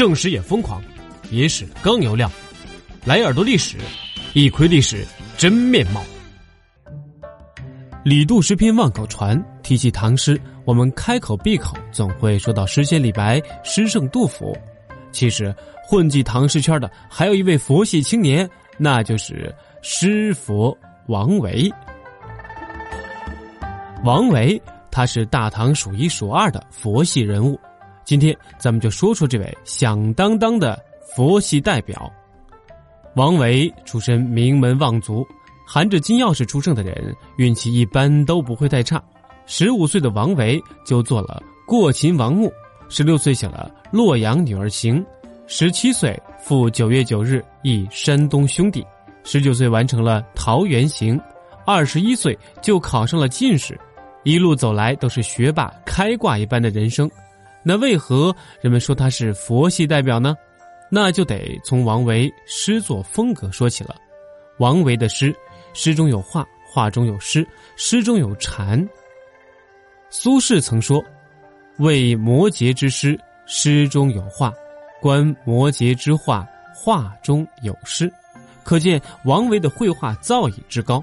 正史也疯狂，野史更有料。来耳朵历史，一窥历史真面貌。李杜诗篇万口传，提起唐诗，我们开口闭口总会说到诗仙李白、诗圣杜甫。其实混迹唐诗圈的还有一位佛系青年，那就是诗佛王维。王维，他是大唐数一数二的佛系人物。今天咱们就说说这位响当当的佛系代表。王维出身名门望族，含着金钥匙出生的人运气一般都不会太差。十五岁的王维就做了过秦王墓，十六岁写了《洛阳女儿行》，十七岁赴九月九日忆山东兄弟，十九岁完成了《桃源行》，二十一岁就考上了进士。一路走来都是学霸开挂一般的人生，那为何人们说他是佛系代表呢？那就得从王维诗作风格说起了。王维的诗，诗中有画，画中有诗，诗中有禅。苏轼曾说：“为摩诘之诗，诗中有画；观摩诘之画，画中有诗。”可见王维的绘画造诣之高，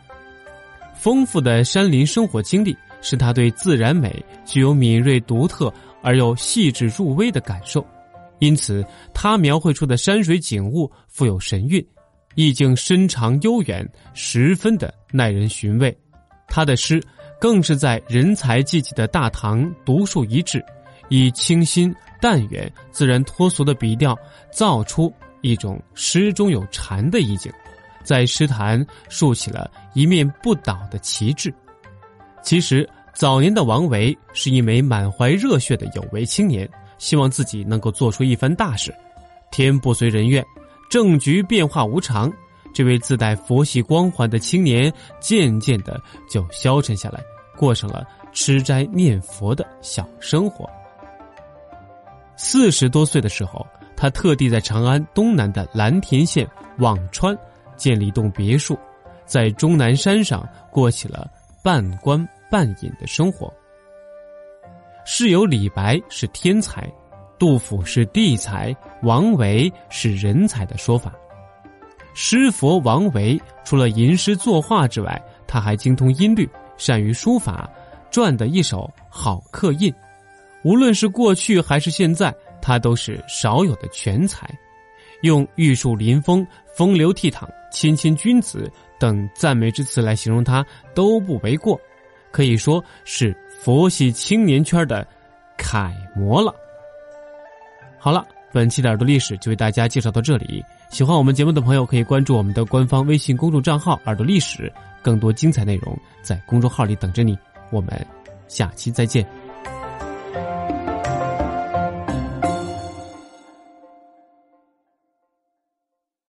丰富的山林生活经历。是他对自然美具有敏锐、独特而又细致入微的感受，因此他描绘出的山水景物富有神韵，意境深长悠远，十分的耐人寻味。他的诗更是在人才济济的大唐独树一帜，以清新淡远、自然脱俗的笔调，造出一种诗中有禅的意境，在诗坛竖起了一面不倒的旗帜。其实，早年的王维是一枚满怀热血的有为青年，希望自己能够做出一番大事。天不随人愿，政局变化无常，这位自带佛系光环的青年渐渐的就消沉下来，过上了吃斋念佛的小生活。四十多岁的时候，他特地在长安东南的蓝田县辋川建立一栋别墅，在终南山上过起了半官。半隐的生活。是有李白是天才，杜甫是地才，王维是人才的说法。诗佛王维除了吟诗作画之外，他还精通音律，善于书法，撰的一手好刻印。无论是过去还是现在，他都是少有的全才。用玉树临风、风流倜傥、谦谦君子等赞美之词来形容他，都不为过。可以说是佛系青年圈的楷模了。好了，本期的耳朵历史就为大家介绍到这里。喜欢我们节目的朋友可以关注我们的官方微信公众账号“耳朵历史”，更多精彩内容在公众号里等着你。我们下期再见。